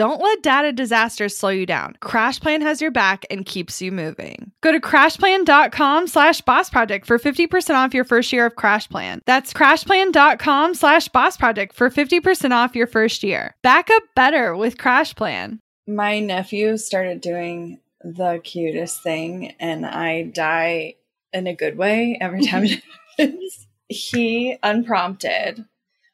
Don't let data disasters slow you down. CrashPlan has your back and keeps you moving. Go to crashplan.com slash boss project for 50% off your first year of CrashPlan. That's crashplan.com slash boss project for 50% off your first year. Back up better with CrashPlan. My nephew started doing the cutest thing, and I die in a good way every time it happens. He unprompted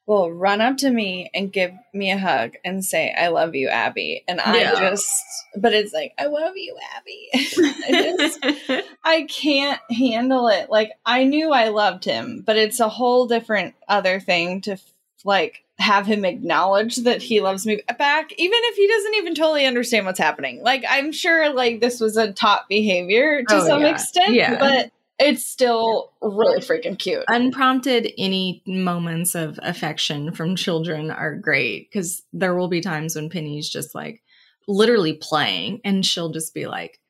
will run up to me and give me a hug and say, I love you, Abby. And I yeah. just, but it's like, I love you, Abby. I just, I can't handle it. Like, I knew I loved him, but it's a whole different other thing to like have him acknowledge that he loves me back, even if he doesn't even totally understand what's happening. Like, I'm sure like this was a top behavior to oh, some yeah. extent, yeah. but it's still really freaking cute. Unprompted, any moments of affection from children are great because there will be times when Penny's just like literally playing and she'll just be like,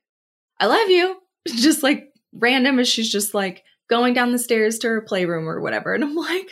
I love you. Just like random as she's just like going down the stairs to her playroom or whatever. And I'm like,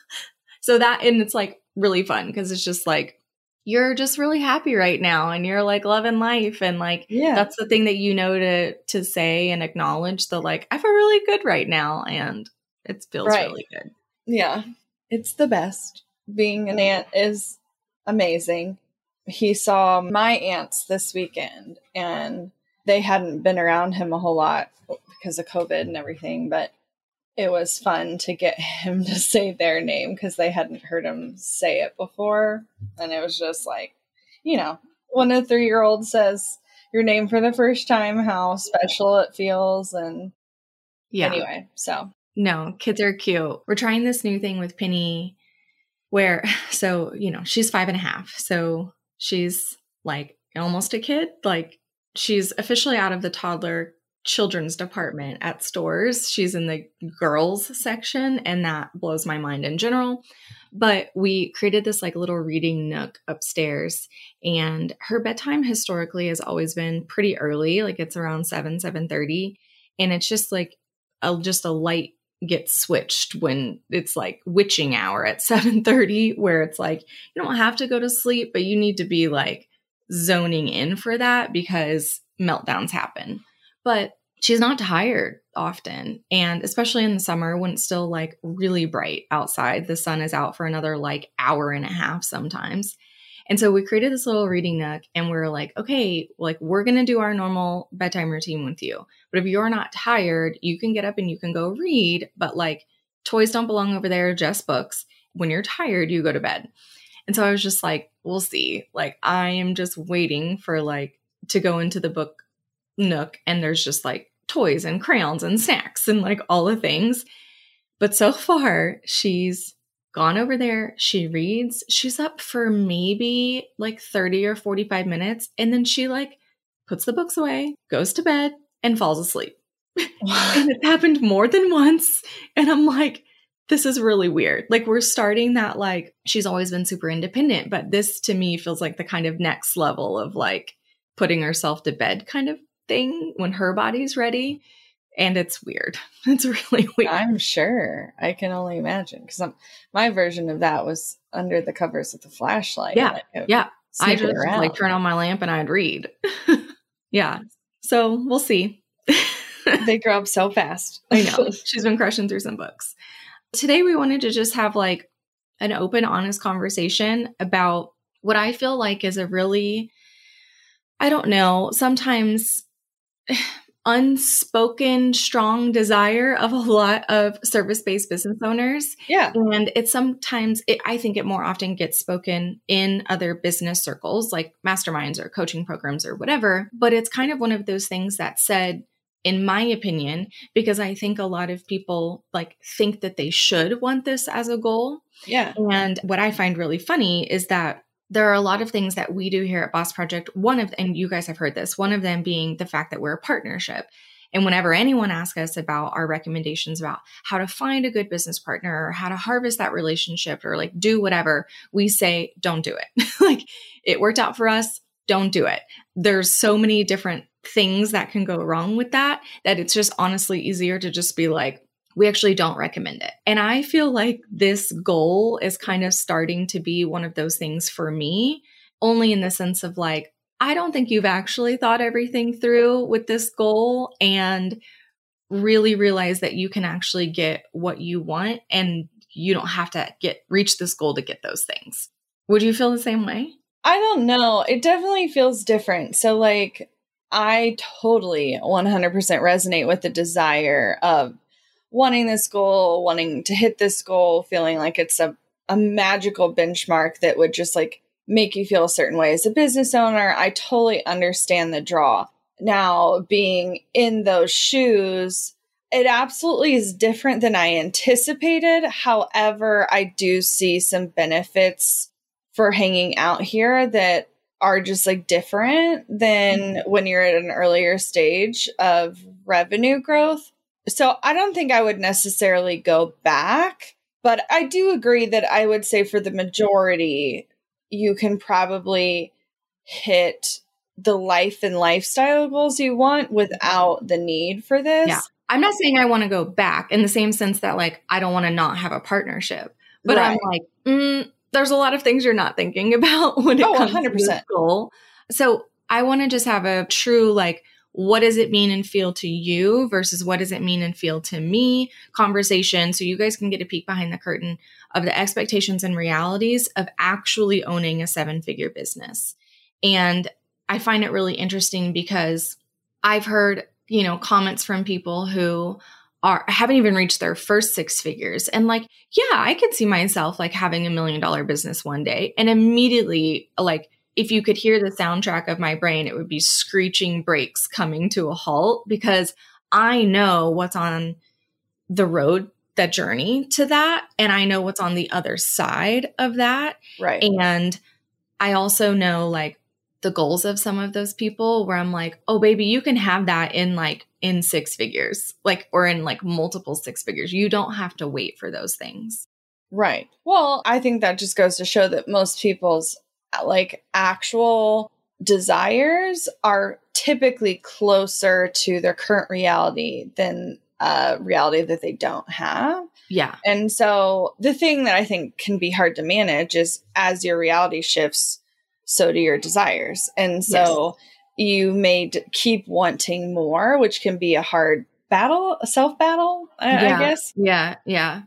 so that, and it's like really fun because it's just like, you're just really happy right now and you're like loving life and like yeah. that's the thing that you know to to say and acknowledge the like I feel really good right now and it feels right. really good. Yeah. It's the best. Being an aunt is amazing. He saw my aunts this weekend and they hadn't been around him a whole lot because of COVID and everything, but it was fun to get him to say their name because they hadn't heard him say it before. And it was just like, you know, when a three year old says your name for the first time, how special it feels. And yeah. Anyway, so. No, kids are cute. We're trying this new thing with Penny where, so, you know, she's five and a half. So she's like almost a kid. Like she's officially out of the toddler children's department at stores. She's in the girls section, and that blows my mind in general. But we created this like little reading nook upstairs, and her bedtime historically has always been pretty early, like it's around seven, seven thirty, and it's just like a just a light gets switched when it's like witching hour at 7:30 where it's like you don't have to go to sleep but you need to be like zoning in for that because meltdowns happen but she's not tired often. And especially in the summer when it's still like really bright outside, the sun is out for another like hour and a half sometimes. And so we created this little reading nook and we are like, okay, like we're going to do our normal bedtime routine with you. But if you're not tired, you can get up and you can go read, but like toys don't belong over there, just books. When you're tired, you go to bed. And so I was just like, we'll see. Like I am just waiting for like to go into the book nook and there's just like toys and crayons and snacks and like all the things. But so far, she's gone over there. She reads. She's up for maybe like 30 or 45 minutes. And then she like puts the books away, goes to bed, and falls asleep. and it's happened more than once. And I'm like, this is really weird. Like, we're starting that, like, she's always been super independent, but this to me feels like the kind of next level of like putting herself to bed kind of thing when her body's ready. and it's weird. It's really weird. I'm sure. I can only imagine because my version of that was under the covers with the flashlight. Yeah, yeah. I just around. like turn on my lamp and I'd read. yeah. So we'll see. they grow up so fast. I know. She's been crushing through some books. Today we wanted to just have like an open, honest conversation about what I feel like is a really, I don't know, sometimes unspoken strong desire of a lot of service-based business owners. Yeah. And it's sometimes it, i think it more often gets spoken in other business circles like masterminds or coaching programs or whatever. But it's kind of one of those things that said in my opinion because i think a lot of people like think that they should want this as a goal. Yeah. And what i find really funny is that there are a lot of things that we do here at Boss Project. One of, and you guys have heard this, one of them being the fact that we're a partnership. And whenever anyone asks us about our recommendations about how to find a good business partner or how to harvest that relationship or like do whatever, we say, don't do it. like it worked out for us, don't do it. There's so many different things that can go wrong with that that it's just honestly easier to just be like, we actually don't recommend it. And I feel like this goal is kind of starting to be one of those things for me, only in the sense of like, I don't think you've actually thought everything through with this goal and really realize that you can actually get what you want and you don't have to get reach this goal to get those things. Would you feel the same way? I don't know. It definitely feels different. So like I totally 100% resonate with the desire of wanting this goal, wanting to hit this goal, feeling like it's a, a magical benchmark that would just like make you feel a certain way as a business owner. I totally understand the draw. Now, being in those shoes, it absolutely is different than I anticipated. However, I do see some benefits for hanging out here that are just like different than mm-hmm. when you're at an earlier stage of revenue growth. So I don't think I would necessarily go back, but I do agree that I would say for the majority, you can probably hit the life and lifestyle goals you want without the need for this. Yeah. I'm not saying I want to go back in the same sense that like I don't want to not have a partnership, but right. I'm like, mm, there's a lot of things you're not thinking about when it oh, comes 100%. to this goal. So I want to just have a true like what does it mean and feel to you versus what does it mean and feel to me conversation so you guys can get a peek behind the curtain of the expectations and realities of actually owning a seven figure business. And I find it really interesting because I've heard, you know, comments from people who are haven't even reached their first six figures and like, yeah, I could see myself like having a million dollar business one day and immediately like if you could hear the soundtrack of my brain, it would be screeching brakes coming to a halt because I know what's on the road, that journey to that. And I know what's on the other side of that. Right. And I also know like the goals of some of those people where I'm like, oh, baby, you can have that in like in six figures, like, or in like multiple six figures. You don't have to wait for those things. Right. Well, I think that just goes to show that most people's like actual desires are typically closer to their current reality than a reality that they don't have. Yeah. And so the thing that I think can be hard to manage is as your reality shifts, so do your desires. And so yes. you may d- keep wanting more, which can be a hard battle, a self battle, I, yeah. I guess. Yeah. Yeah.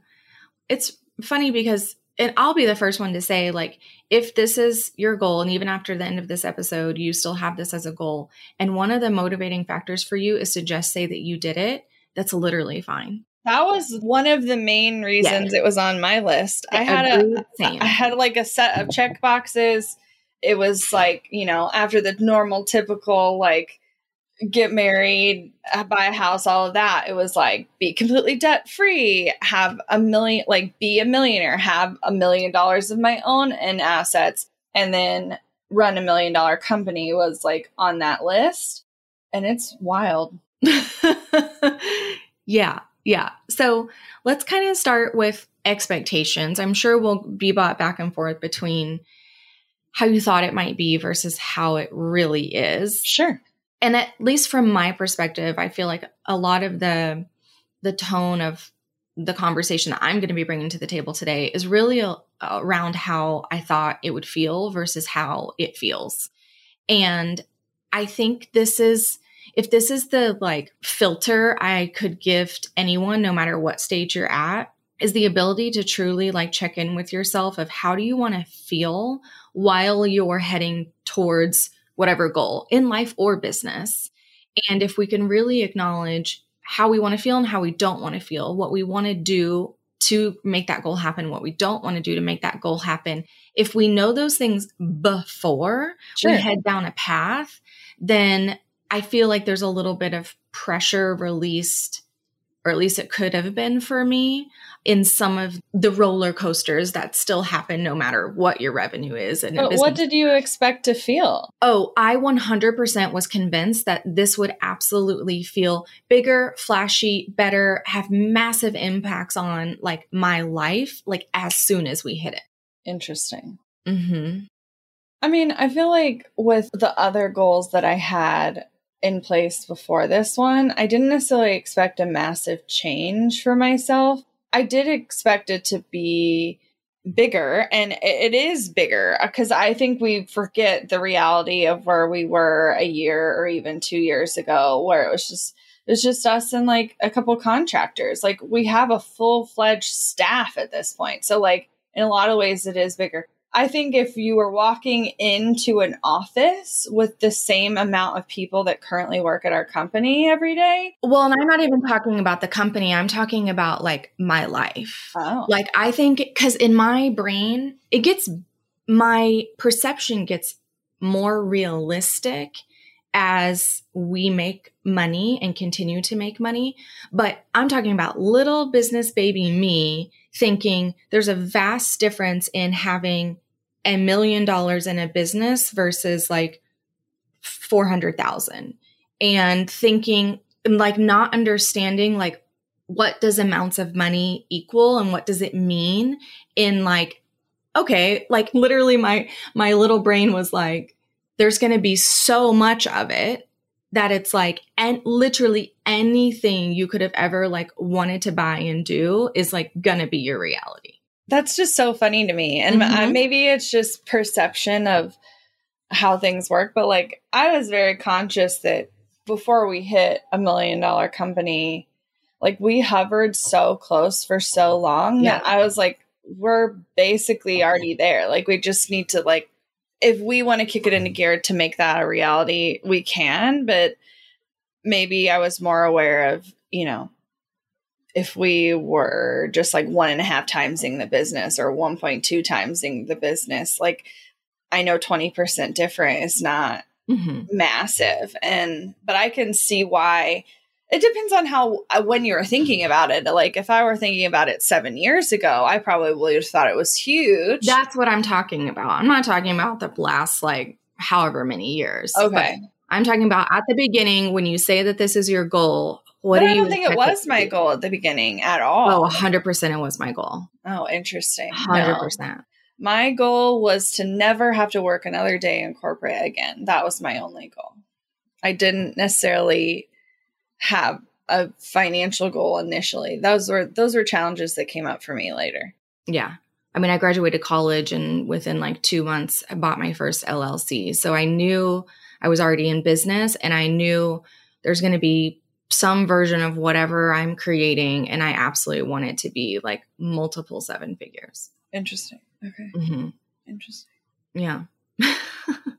It's funny because and I'll be the first one to say, like, if this is your goal, and even after the end of this episode, you still have this as a goal, and one of the motivating factors for you is to just say that you did it, that's literally fine. That was one of the main reasons yeah. it was on my list. I had a, I had like a set of check boxes. It was like, you know, after the normal typical like get married, uh, buy a house, all of that. It was like be completely debt free, have a million, like be a millionaire, have a million dollars of my own and assets, and then run a million dollar company was like on that list. And it's wild. yeah. Yeah. So let's kind of start with expectations. I'm sure we'll be bought back and forth between how you thought it might be versus how it really is. Sure. And at least from my perspective, I feel like a lot of the the tone of the conversation that I'm going to be bringing to the table today is really a, around how I thought it would feel versus how it feels. And I think this is if this is the like filter I could gift anyone no matter what stage you're at is the ability to truly like check in with yourself of how do you want to feel while you're heading towards whatever goal in life or business. And if we can really acknowledge how we want to feel and how we don't want to feel, what we want to do to make that goal happen, what we don't want to do to make that goal happen. If we know those things before sure. we head down a path, then I feel like there's a little bit of pressure released or at least it could have been for me in some of the roller coasters that still happen no matter what your revenue is. And what did you expect to feel? Oh, I 100% was convinced that this would absolutely feel bigger, flashy, better, have massive impacts on like my life, like as soon as we hit it. Interesting. Mm-hmm. I mean, I feel like with the other goals that I had, in place before this one, I didn't necessarily expect a massive change for myself. I did expect it to be bigger and it is bigger because I think we forget the reality of where we were a year or even 2 years ago where it was just it was just us and like a couple contractors. Like we have a full-fledged staff at this point. So like in a lot of ways it is bigger. I think if you were walking into an office with the same amount of people that currently work at our company every day. Well, and I'm not even talking about the company, I'm talking about like my life. Oh. Like, I think because in my brain, it gets my perception gets more realistic as we make money and continue to make money. But I'm talking about little business baby me thinking there's a vast difference in having a million dollars in a business versus like 400,000 and thinking like not understanding like what does amounts of money equal and what does it mean in like okay like literally my my little brain was like there's going to be so much of it that it's like and literally anything you could have ever like wanted to buy and do is like gonna be your reality that's just so funny to me and mm-hmm. maybe it's just perception of how things work but like i was very conscious that before we hit a million dollar company like we hovered so close for so long yeah. that i was like we're basically already there like we just need to like if we want to kick it into gear to make that a reality, we can. But maybe I was more aware of, you know, if we were just like one and a half timesing the business or 1.2 timesing the business, like I know 20% different is not mm-hmm. massive. And, but I can see why it depends on how uh, when you're thinking about it. Like if I were thinking about it seven years ago, I probably would have thought it was huge. That's what I'm talking about. I'm not talking about the last like however many years. Okay. I'm talking about at the beginning when you say that this is your goal. What but do I don't think it was my goal at the beginning at all. Oh, 100% it was my goal. Oh, interesting. 100%. No. My goal was to never have to work another day in corporate again. That was my only goal. I didn't necessarily have a financial goal initially. Those were those were challenges that came up for me later. Yeah. I mean, I graduated college and within like 2 months I bought my first LLC. So I knew I was already in business and I knew there's going to be some version of whatever I'm creating and I absolutely want it to be like multiple seven figures. Interesting. Okay. Mm-hmm. Interesting. Yeah.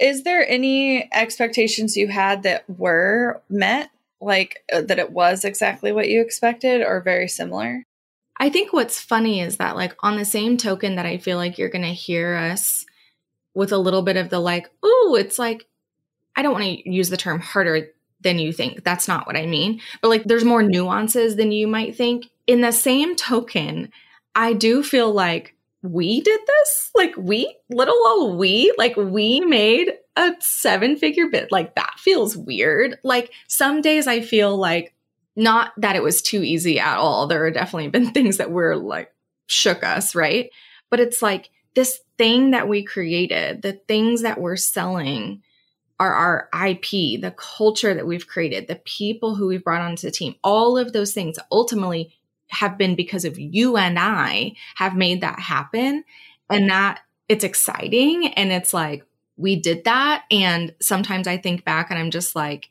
Is there any expectations you had that were met? Like uh, that it was exactly what you expected or very similar? I think what's funny is that, like, on the same token that I feel like you're going to hear us with a little bit of the like, oh, it's like, I don't want to use the term harder than you think. That's not what I mean. But like, there's more nuances than you might think. In the same token, I do feel like we did this. Like, we, little old we, like, we made a seven figure bit. Like, that feels weird. Like, some days I feel like, not that it was too easy at all. There have definitely been things that were like shook us, right? But it's like this thing that we created, the things that we're selling are our IP, the culture that we've created, the people who we've brought onto the team. All of those things ultimately have been because of you and I have made that happen. And that it's exciting. And it's like, we did that. And sometimes I think back and I'm just like,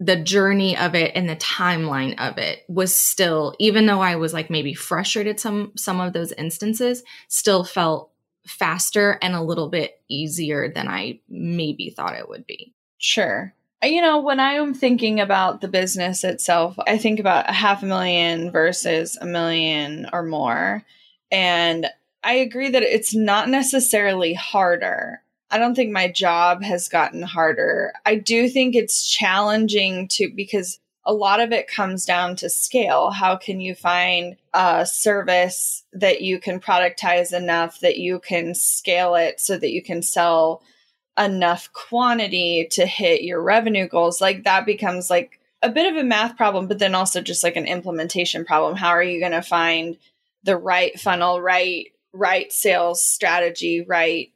the journey of it and the timeline of it was still even though i was like maybe frustrated some some of those instances still felt faster and a little bit easier than i maybe thought it would be sure you know when i'm thinking about the business itself i think about a half a million versus a million or more and i agree that it's not necessarily harder I don't think my job has gotten harder. I do think it's challenging to because a lot of it comes down to scale. How can you find a service that you can productize enough that you can scale it so that you can sell enough quantity to hit your revenue goals? Like that becomes like a bit of a math problem, but then also just like an implementation problem. How are you going to find the right funnel, right, right sales strategy, right,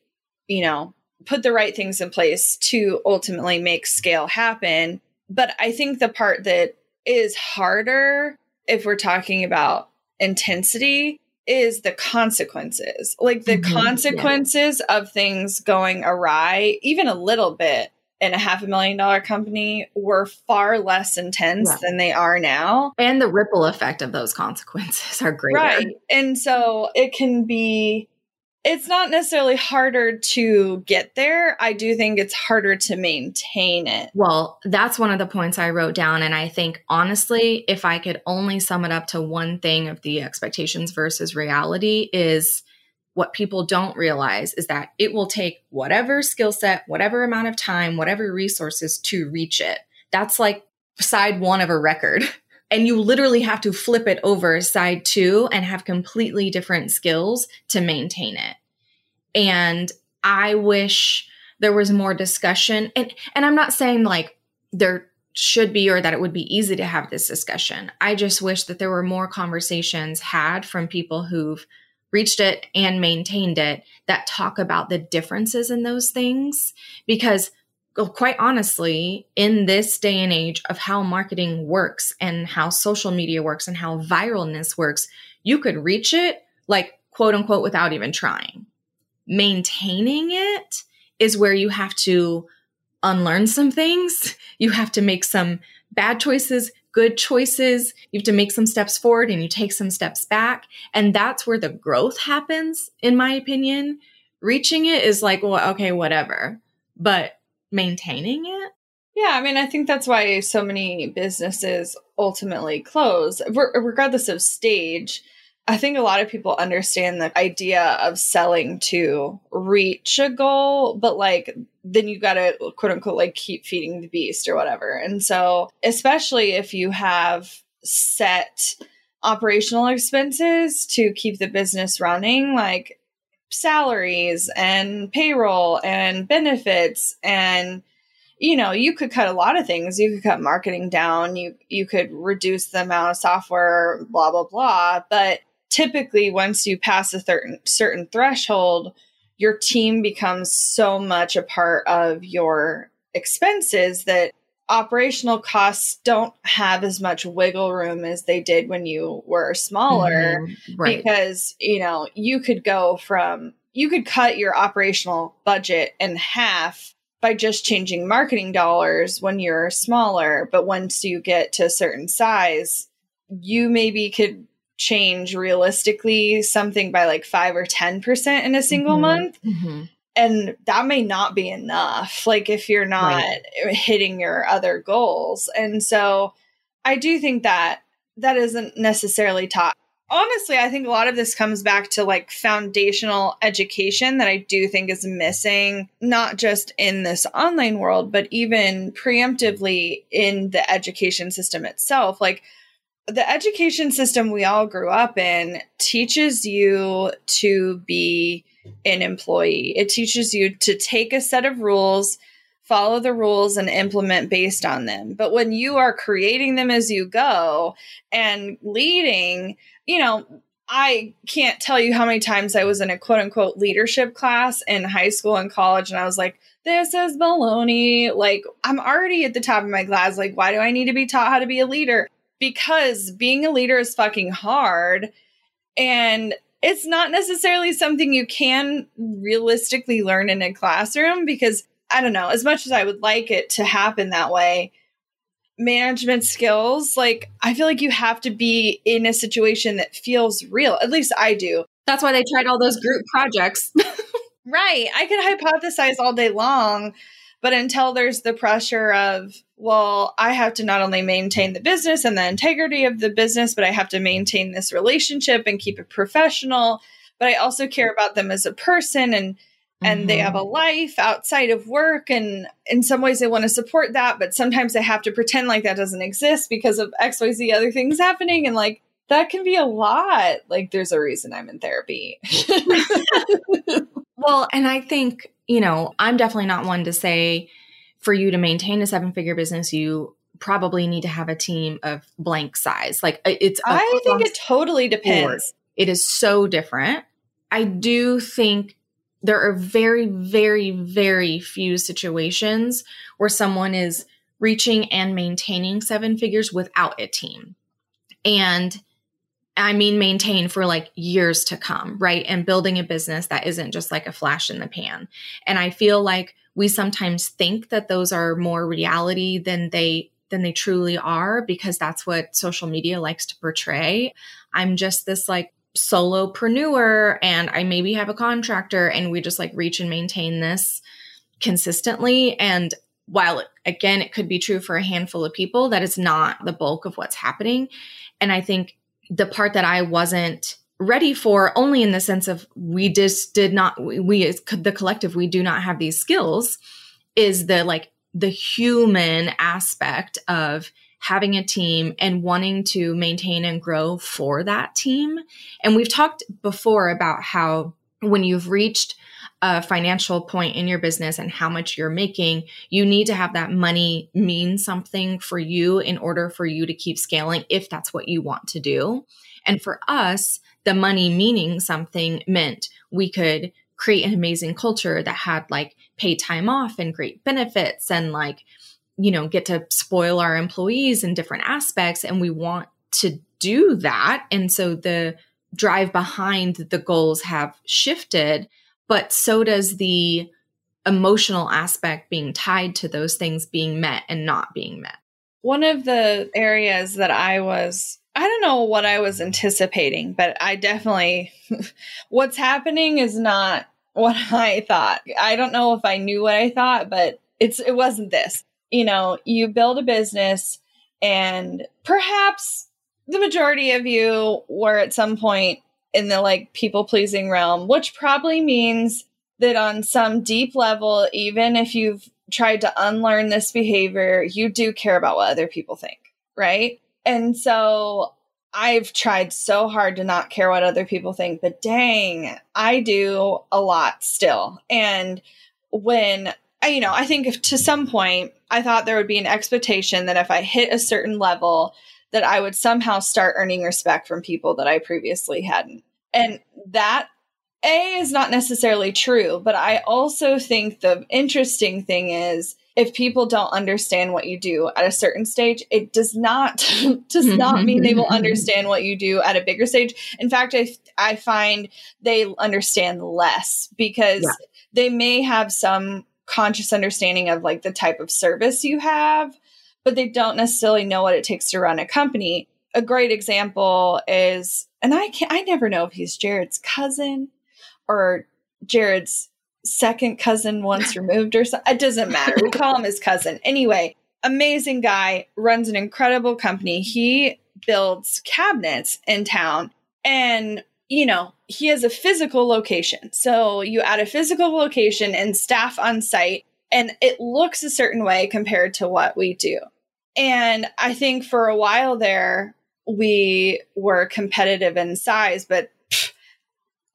you know, put the right things in place to ultimately make scale happen. But I think the part that is harder if we're talking about intensity is the consequences. Like the mm-hmm, consequences yeah. of things going awry, even a little bit, in a half a million dollar company were far less intense than they are now. And the ripple effect of those consequences are greater. Right. And so it can be, it's not necessarily harder to get there. I do think it's harder to maintain it. Well, that's one of the points I wrote down. And I think honestly, if I could only sum it up to one thing of the expectations versus reality, is what people don't realize is that it will take whatever skill set, whatever amount of time, whatever resources to reach it. That's like side one of a record. And you literally have to flip it over side two and have completely different skills to maintain it. And I wish there was more discussion. And and I'm not saying like there should be or that it would be easy to have this discussion. I just wish that there were more conversations had from people who've reached it and maintained it that talk about the differences in those things because quite honestly, in this day and age of how marketing works and how social media works and how viralness works, you could reach it like quote unquote without even trying. Maintaining it is where you have to unlearn some things. You have to make some bad choices, good choices. You have to make some steps forward and you take some steps back. And that's where the growth happens, in my opinion. Reaching it is like, well, okay, whatever. But maintaining it, Yeah, I mean, I think that's why so many businesses ultimately close, regardless of stage. I think a lot of people understand the idea of selling to reach a goal, but like then you got to quote unquote like keep feeding the beast or whatever. And so, especially if you have set operational expenses to keep the business running, like salaries and payroll and benefits and you know you could cut a lot of things. You could cut marketing down. You you could reduce the amount of software blah blah blah. But typically once you pass a certain certain threshold your team becomes so much a part of your expenses that operational costs don't have as much wiggle room as they did when you were smaller Mhm. right? because you know you could go from you could cut your operational budget in half by just changing marketing dollars when you're smaller but once you get to a certain size you maybe could change realistically something by like 5 or 10% in a single Mhm. month Mhm. And that may not be enough like if you're not Right. hitting your other goals. And so i do think that that isn't necessarily taught honestly i think a lot of this comes back to like foundational education that i do think is missing not just in this online world but even preemptively in the education system itself. Like the education system we all grew up in teaches you to be an employee. It teaches you to take a set of rules, follow the rules, and implement based on them. But when you are creating them as you go and leading, you know, I can't tell you how many times I was in a quote unquote leadership class in high school and college, and I was like, this is baloney. Like, I'm already at the top of my class. Like, why do I need to be taught how to be a leader? Because being a leader is fucking hard. And it's not necessarily something you can realistically learn in a classroom because I don't know, as much as I would like it to happen that way, management skills, like I feel like you have to be in a situation that feels real. At least I do. That's why they tried all those group projects. Right. I could hypothesize all day long, but until there's the pressure of, well, I have to not only maintain the business and the integrity of the business, but I have to maintain this relationship and keep it professional. But I also care about them as a person and and they have a mm-hmm. life outside of work. And in some ways they want to support that but sometimes they have to pretend like that doesn't exist because of xyz other things happening. And like that can be a lot. Like there's a reason i'm in therapy. Well, and I think, you know, I'm definitely not one to say for you to maintain a seven figure business, you probably need to have a team of blank size. Like uh, it's, i think it totally depends It is so different. I do think there are very, very, very few situations where someone is reaching and maintaining seven figures without a team. And I mean, maintain for like years to come, right? And building a business that isn't just like a flash in the pan. And I feel like we sometimes think that those are more reality than they than they truly are because that's what social media likes to portray. I'm just this like solopreneur and I maybe have a contractor and we just like reach and maintain this consistently and while again it could be true for a handful of people that is not the bulk of what's happening and I think the part that I wasn't ready for only in the sense of we just did not we as the collective we do not have these skills is the like the human aspect of having a team and wanting to maintain and grow for that team and we've talked before about how when you've reached a financial point in your business and how much you're making, you need to have that money mean something for you in order for you to keep scaling if that's what you want to do. And for us, the money meaning something meant we could create an amazing culture that had like paid time off and great benefits and like, you know, get to spoil our employees in different aspects. And we want to do that. And so the drive behind the goals have shifted but so does the emotional aspect being tied to those things being met and not being met. One of the areas that I was, I don't know what I was anticipating, but I definitely, what's happening is not what I thought. I don't know if I knew what I thought, but it's, it wasn't this. You know, you build a business and perhaps the majority of you were at some point in the like people pleasing realm, which probably means that on some deep level, even if you've tried to unlearn this behavior, you do care about what other people think, right? And so I've tried so hard to not care what other people think, but dang, I do a lot still. And when I, you know, I think if to some point I thought there would be an expectation that if I hit a certain level, that I would somehow start earning respect from people that I previously hadn't. And that A is not necessarily true, but I also think the interesting thing is if people don't understand what you do at a certain stage, it does not does not mm-hmm. mean they will mm-hmm. understand what you do at a bigger stage. In fact, I I find they understand less because yeah. they may have some conscious understanding of like the type of service you have, but they don't necessarily know what it takes to run a company. A great example is, and I can I never know if he's Jared's cousin or Jared's second cousin once removed or something. It doesn't matter. We call him his cousin. Anyway, amazing guy, runs an incredible company. He builds cabinets in town and you know, he has a physical location. So you add a physical location and staff on site and it looks a certain way compared to what we do. And I think for a while there, we were competitive in size, but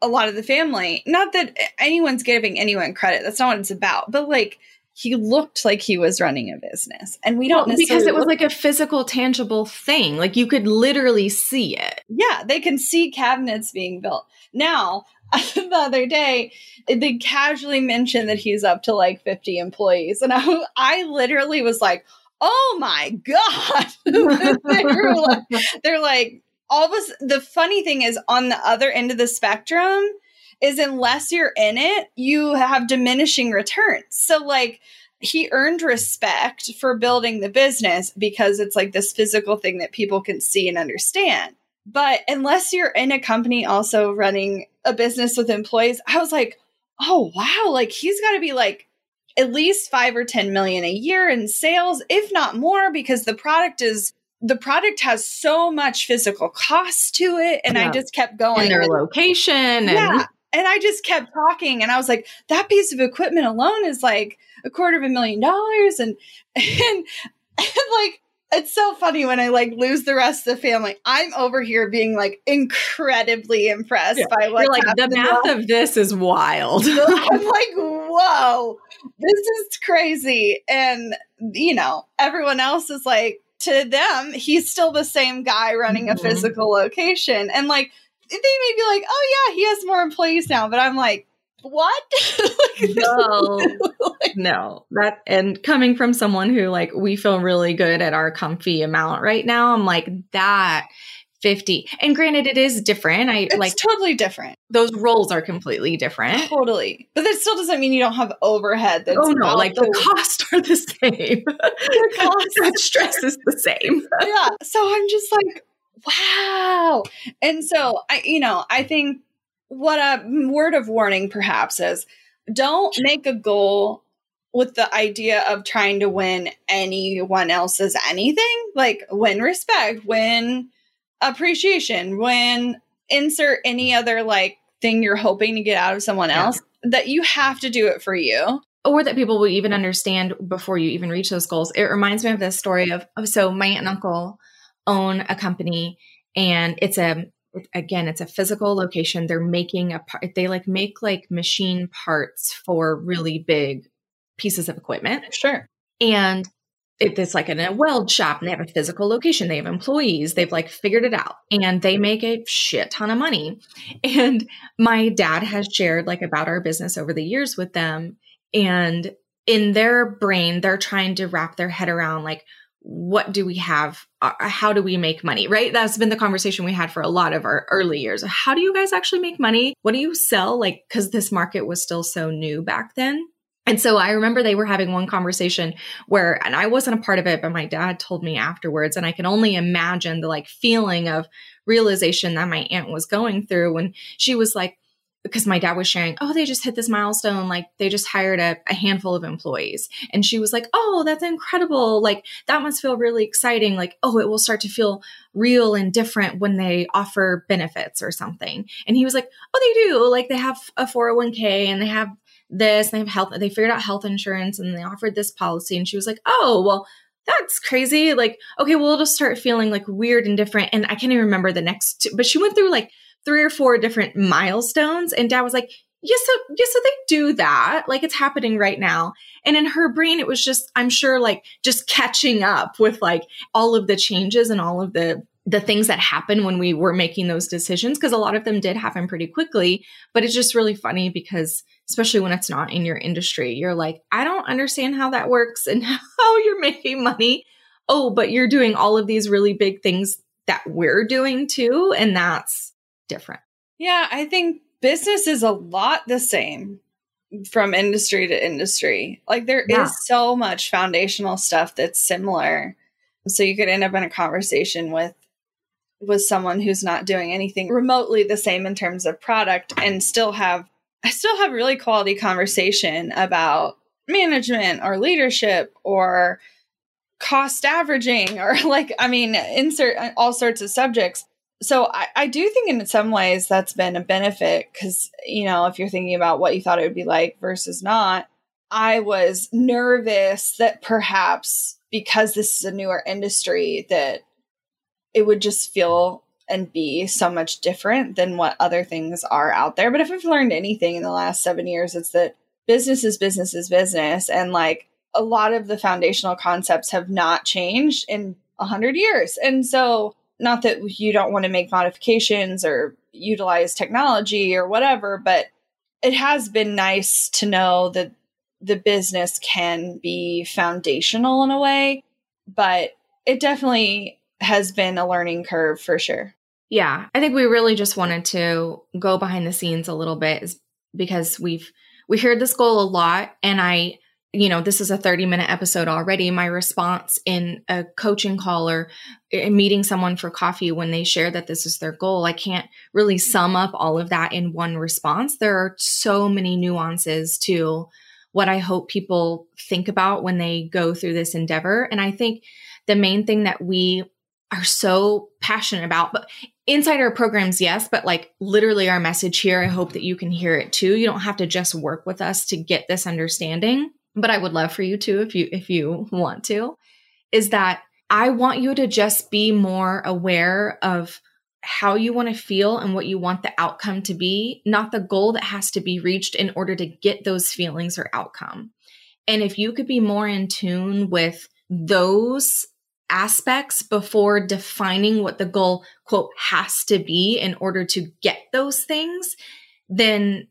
a lot of the family, not that anyone's giving anyone credit, that's not what it's about, but like, he looked like he was running a business. And we don't well, because it was like a physical tangible thing. Like you could literally see it. Yeah they can see cabinets being built. Now the other day they casually mentioned that he's up to like 50 employees. And I, I literally was like oh my god. They're, like, they're like all of us the funny thing is on the other end of the spectrum is unless you're in it you have diminishing returns. So like he earned respect for building the business because it's like this physical thing that people can see and understand. But unless you're in a company also running a business with employees i was like oh wow like he's got to be like at least five or 10 million a year in sales, if not more, because the product is the product has so much physical cost to it. And yeah. I just kept going. And their location. And- yeah. And I just kept talking and I was like, that piece of equipment alone is like a quarter of a million dollars. And, and, and like, it's so funny when I like lose the rest of the family. I'm over here being like incredibly impressed yeah. by what like the math of this is wild. I'm like, whoa, this is crazy. And you know, everyone else is like, to them, he's still the same guy running mm-hmm. a physical location. And like they may be like, oh yeah, he has more employees now. But I'm like, what? no, no. That and coming from someone who like we feel really good at our comfy amount right now, I'm like that 50. And granted, it is different. I It's like totally different. those roles are completely different. Totally. But that still doesn't mean you don't have overhead that's Oh no, like the costs are the same. the cost. that stress is the same. yeah. So I'm just like, wow. And so I, you know, I think what a word of warning perhaps is don't make a goal with the idea of trying to win anyone else's anything. Like win respect, win appreciation, when insert any other like thing you're hoping to get out of someone Yeah. else. That you have to do it for you. Or that people will even understand before you even reach those goals. It reminds me of this story of, so my aunt and uncle own a company and it's a again it's a physical location they're making a part they like make like machine parts for really big pieces of equipment Sure. and it, it's like in a weld shop and they have a physical location they have employees they've like figured it out and they make a shit ton of money. And my dad has shared like about our business over the years with them and in their brain they're trying to wrap their head around like what do we have Uh, how do we make money right? That's been the conversation we had for a lot of our early years. How do you guys actually make money? What do you sell? Like because this market was still so new back then and so I remember they were having one conversation where, and I wasn't a part of it, but my dad told me afterwards. And I can only imagine the like feeling of realization that my aunt was going through when she was like, because my dad was sharing, oh, they just hit this milestone. Like they just hired a, a handful of employees. And she was like, oh, that's incredible. Like that must feel really exciting. Like, oh, it will start to feel real and different when they offer benefits or something. And he was like, oh, they do. Like they have a 401k and they have this, they have health, they figured out health insurance and they offered this policy. And she was like, oh, well, that's crazy. Like, okay, well, it'll start feeling like weird and different. And I can't even remember the next two, but she went through like three or four different milestones. And dad was like, yes, so, yes, so they do that. Like it's happening right now. And in her brain, it was just, I'm sure, like just catching up with like all of the changes and all of the the things that happen when we were making those decisions because a lot of them did happen pretty quickly but it's just really funny because especially when it's not in your industry you're like i don't understand how that works and how you're making money oh but you're doing all of these really big things that we're doing too and that's different Yeah, I think business is a lot the same from industry to industry. Like there is Yeah. so much foundational stuff that's similar. So you could end up in a conversation with with someone who's not doing anything remotely the same in terms of product and still have I still have really quality conversation about management or leadership or cost averaging or like I mean insert all sorts of subjects. So I, I do think in some ways that's been a benefit because you know if you're thinking about what you thought it would be like versus not i was nervous that perhaps because this is a newer industry that it would just feel and be so much different than what other things are out there. But if i've learned anything in the last seven years it's that business is business is business. And like a lot of the foundational concepts have not changed in a hundred years. And so not that you don't want to make modifications or utilize technology or whatever, but it has been nice to know that the business can be foundational in a way, but it definitely has been a learning curve for sure. Yeah, I think we really just wanted to go behind the scenes a little bit because we've we heard this goal a lot and I you know, this is a 30 minute episode already. My response in a coaching call or in meeting someone for coffee when they share that this is their goal, I can't really sum up all of that in one response. There are so many nuances to what I hope people think about when they go through this endeavor. And I think the main thing that we are so passionate about, but inside our programs, yes, but like literally our message here, I hope that you can hear it too. You don't have to just work with us to get this understanding, but I would love for you to if you if you want to, is that I want you to just be more aware of how you want to feel and what you want the outcome to be, not the goal that has to be reached in order to get those feelings or outcome. And if you could be more in tune with those aspects before defining what the goal quote has to be in order to get those things, then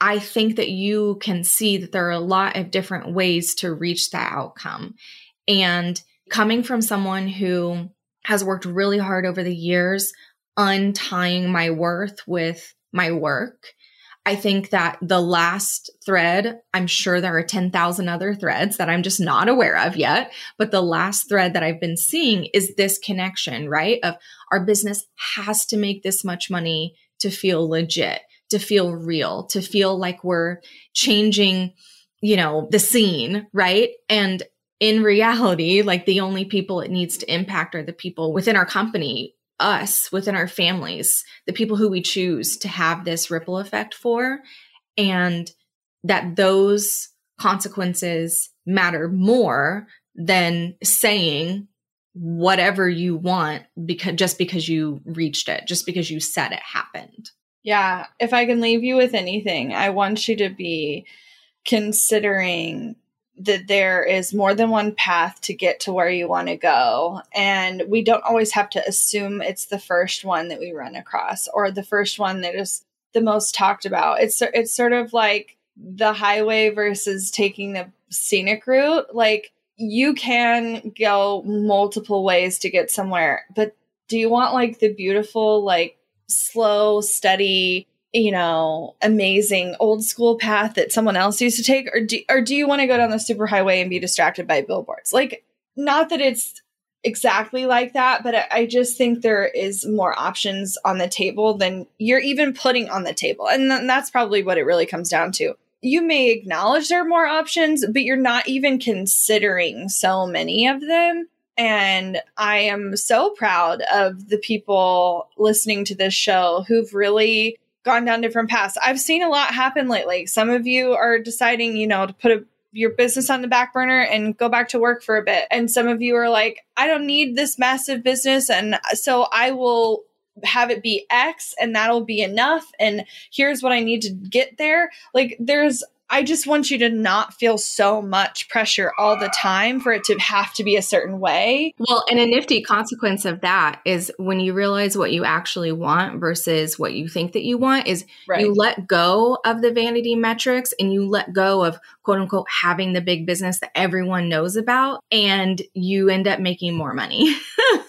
I think that you can see that there are a lot of different ways to reach that outcome. And coming from someone who has worked really hard over the years untying my worth with my work. I think that the last thread, I'm sure there are 10,000 other threads that I'm just not aware of yet, but the last thread that I've been seeing is this connection, right? Of our business has to make this much money to feel legit, to feel real, to feel like we're changing, you know, the scene, right? And in reality, like the only people it needs to impact are the people within our company us within our families, the people who we choose to have this ripple effect for, and that those consequences matter more than saying whatever you want because just because you reached it, just because you said it happened. Yeah, if I can leave you with anything, I want you to be considering that there is more than one path to get to where you want to go. And we don't always have to assume it's the first one that we run across or the first one that is the most talked about. It's it's sort of like the highway versus taking the scenic route. Like you can go multiple ways to get somewhere, but do you want like the beautiful like slow, steady you know, amazing old school path that someone else used to take, or do or do you want to go down the superhighway and be distracted by billboards? Like, not that it's exactly like that, but I, I just think there is more options on the table than you're even putting on the table, and th- that's probably what it really comes down to. You may acknowledge there are more options, but you're not even considering so many of them. And I am so proud of the people listening to this show who've really gone down different paths. I've seen a lot happen lately. Some of you are deciding, you know, to put a, your business on the back burner and go back to work for a bit. And some of you are like, I don't need this massive business. And so I will have it be X and that'll be enough. And here's what I need to get there. Like, there's I just want you to not feel so much pressure all the time for it to have to be a certain way. Well, and a nifty consequence of that is when you realize what you actually want versus what you think that you want is right. you let go of the vanity metrics and you let go of quote unquote having the big business that everyone knows about and you end up making more money.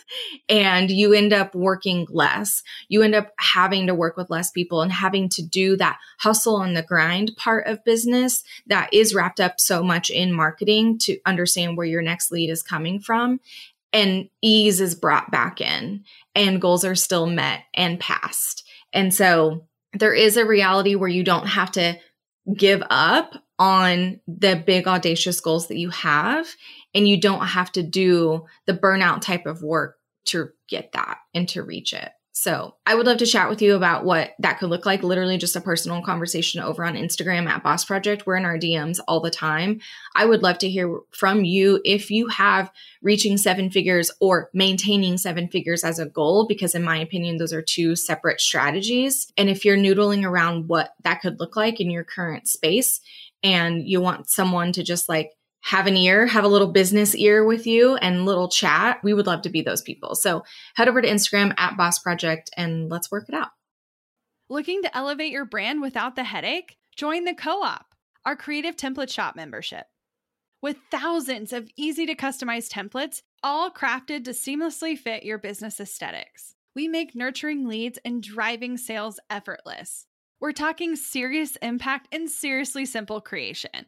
and you end up working less. You end up having to work with less people and having to do that hustle and the grind part of business that is wrapped up so much in marketing to understand where your next lead is coming from. And ease is brought back in, and goals are still met and passed. And so there is a reality where you don't have to give up on the big audacious goals that you have and you don't have to do the burnout type of work to get that and to reach it. So I would love to chat with you about what that could look like. Literally just a personal conversation over on Instagram at Boss Project. We're in our DMs all the time. I would love to hear from you if you have reaching seven figures or maintaining seven figures as a goal, because in my opinion, those are two separate strategies. And if you're noodling around what that could look like in your current space and you want someone to just like have an ear, have a little business ear with you and little chat, we would love to be those people. So head over to Instagram at Boss Project and let's work it out. Looking to elevate your brand without the headache? Join the Co op, our creative template shop membership. With thousands of easy to customize templates, all crafted to seamlessly fit your business aesthetics, we make nurturing leads and driving sales effortless. We're talking serious impact and seriously simple creation.